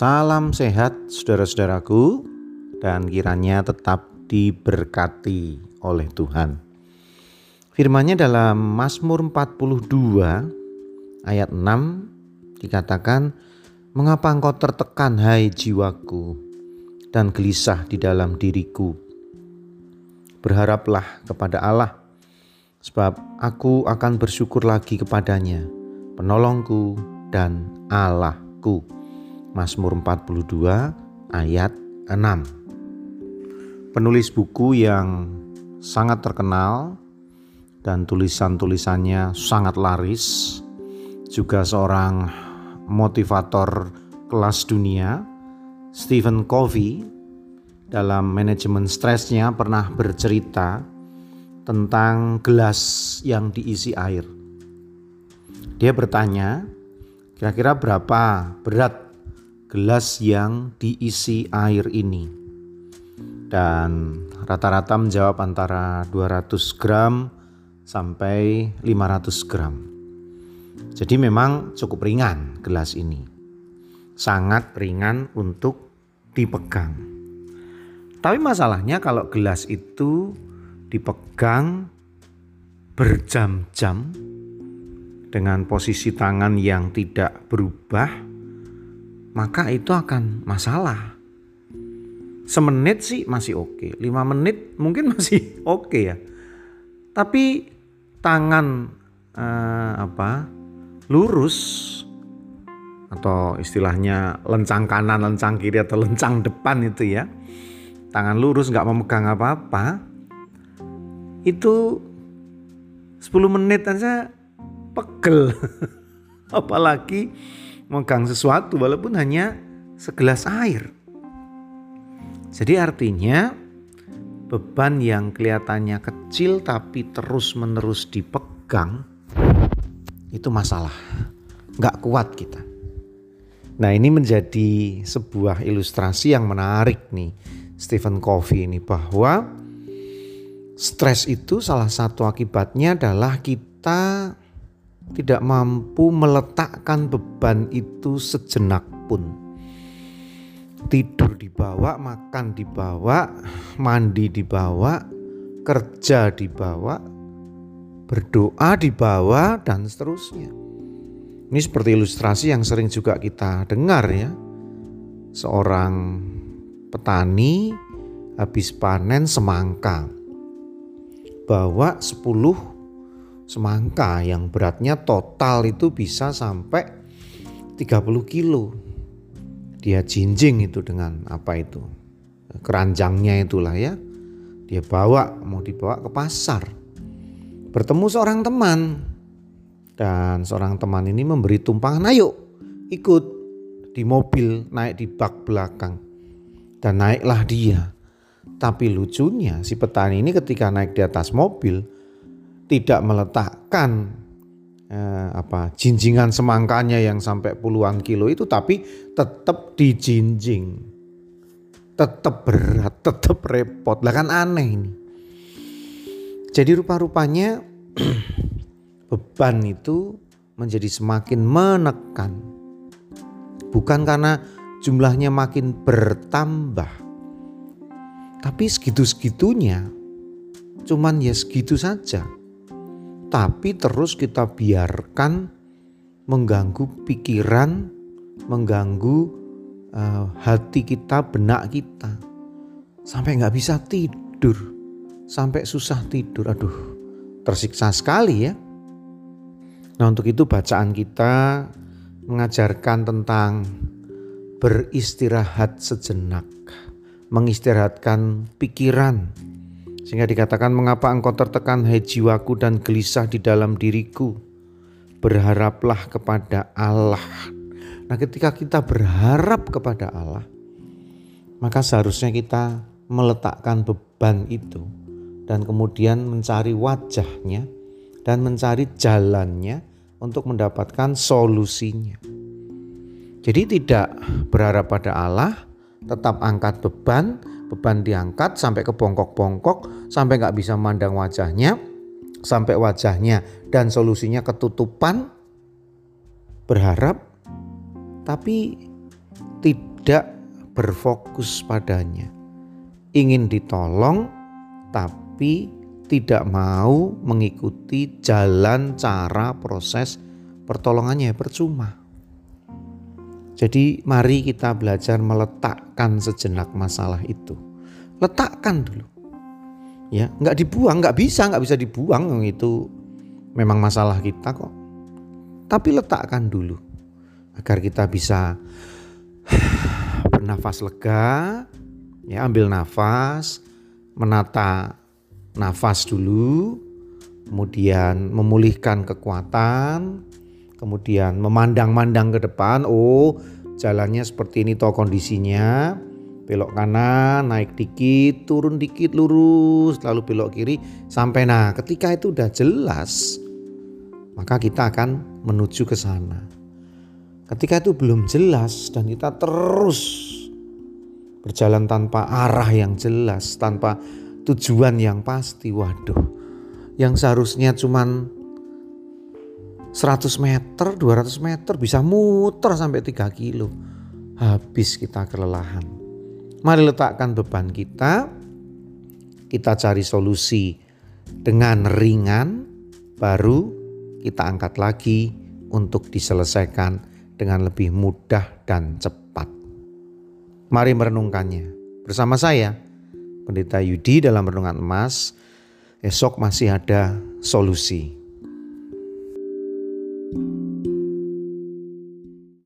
Salam sehat saudara-saudaraku dan kiranya tetap diberkati oleh Tuhan. Firman-Nya dalam Mazmur 42 ayat 6 dikatakan, "Mengapa engkau tertekan hai jiwaku dan gelisah di dalam diriku? Berharaplah kepada Allah, sebab aku akan bersyukur lagi kepadanya, penolongku dan Allahku." Mazmur 42 ayat 6. Penulis buku yang sangat terkenal dan tulisan-tulisannya sangat laris, juga seorang motivator kelas dunia, Stephen Covey dalam manajemen stresnya pernah bercerita tentang gelas yang diisi air. Dia bertanya, kira-kira berapa berat gelas yang diisi air ini. Dan rata-rata menjawab antara 200 gram sampai 500 gram. Jadi memang cukup ringan gelas ini. Sangat ringan untuk dipegang. Tapi masalahnya kalau gelas itu dipegang berjam-jam dengan posisi tangan yang tidak berubah maka itu akan masalah. Semenit sih masih oke, lima menit mungkin masih oke ya. Tapi tangan eh, apa lurus atau istilahnya lencang kanan, lencang kiri atau lencang depan itu ya. Tangan lurus nggak memegang apa-apa. Itu 10 menit aja pegel. Apalagi megang sesuatu walaupun hanya segelas air. Jadi artinya beban yang kelihatannya kecil tapi terus-menerus dipegang itu masalah. Nggak kuat kita. Nah ini menjadi sebuah ilustrasi yang menarik nih Stephen Covey ini bahwa stres itu salah satu akibatnya adalah kita tidak mampu meletakkan beban itu sejenak pun. Tidur dibawa, makan dibawa, mandi dibawa, kerja dibawa, berdoa dibawa, dan seterusnya. Ini seperti ilustrasi yang sering juga kita dengar ya. Seorang petani habis panen semangka. Bawa 10 semangka yang beratnya total itu bisa sampai 30 kilo. Dia jinjing itu dengan apa itu? Keranjangnya itulah ya. Dia bawa, mau dibawa ke pasar. Bertemu seorang teman. Dan seorang teman ini memberi tumpangan, ayo ikut di mobil, naik di bak belakang. Dan naiklah dia. Tapi lucunya si petani ini ketika naik di atas mobil, tidak meletakkan eh, apa jinjingan semangkanya yang sampai puluhan kilo itu tapi tetap dijinjing. Tetap berat tetap repot. Lah kan aneh ini. Jadi rupa-rupanya beban itu menjadi semakin menekan. Bukan karena jumlahnya makin bertambah tapi segitu-segitunya. Cuman ya segitu saja tapi terus kita biarkan mengganggu pikiran, mengganggu uh, hati kita, benak kita, sampai nggak bisa tidur, sampai susah tidur. Aduh, tersiksa sekali ya. Nah untuk itu bacaan kita mengajarkan tentang beristirahat sejenak, mengistirahatkan pikiran, sehingga dikatakan mengapa engkau tertekan hai jiwaku dan gelisah di dalam diriku. Berharaplah kepada Allah. Nah ketika kita berharap kepada Allah. Maka seharusnya kita meletakkan beban itu. Dan kemudian mencari wajahnya. Dan mencari jalannya untuk mendapatkan solusinya. Jadi tidak berharap pada Allah, tetap angkat beban, beban diangkat sampai ke bongkok-bongkok, sampai nggak bisa memandang wajahnya, sampai wajahnya dan solusinya ketutupan, berharap, tapi tidak berfokus padanya. Ingin ditolong tapi tidak mau mengikuti jalan cara proses pertolongannya percuma. Jadi mari kita belajar meletakkan sejenak masalah itu. Letakkan dulu. Ya, nggak dibuang, nggak bisa, nggak bisa dibuang itu memang masalah kita kok. Tapi letakkan dulu agar kita bisa bernafas lega, ya ambil nafas, menata nafas dulu, kemudian memulihkan kekuatan, kemudian memandang-mandang ke depan, oh jalannya seperti ini toh kondisinya, belok kanan, naik dikit, turun dikit, lurus, lalu belok kiri, sampai nah ketika itu udah jelas, maka kita akan menuju ke sana. Ketika itu belum jelas dan kita terus berjalan tanpa arah yang jelas, tanpa tujuan yang pasti. Waduh, yang seharusnya cuman 100 meter, 200 meter bisa muter sampai 3 kilo. Habis kita kelelahan. Mari letakkan beban kita. Kita cari solusi dengan ringan baru kita angkat lagi untuk diselesaikan dengan lebih mudah dan cepat. Mari merenungkannya bersama saya Pendeta Yudi dalam Renungan Emas, esok masih ada solusi.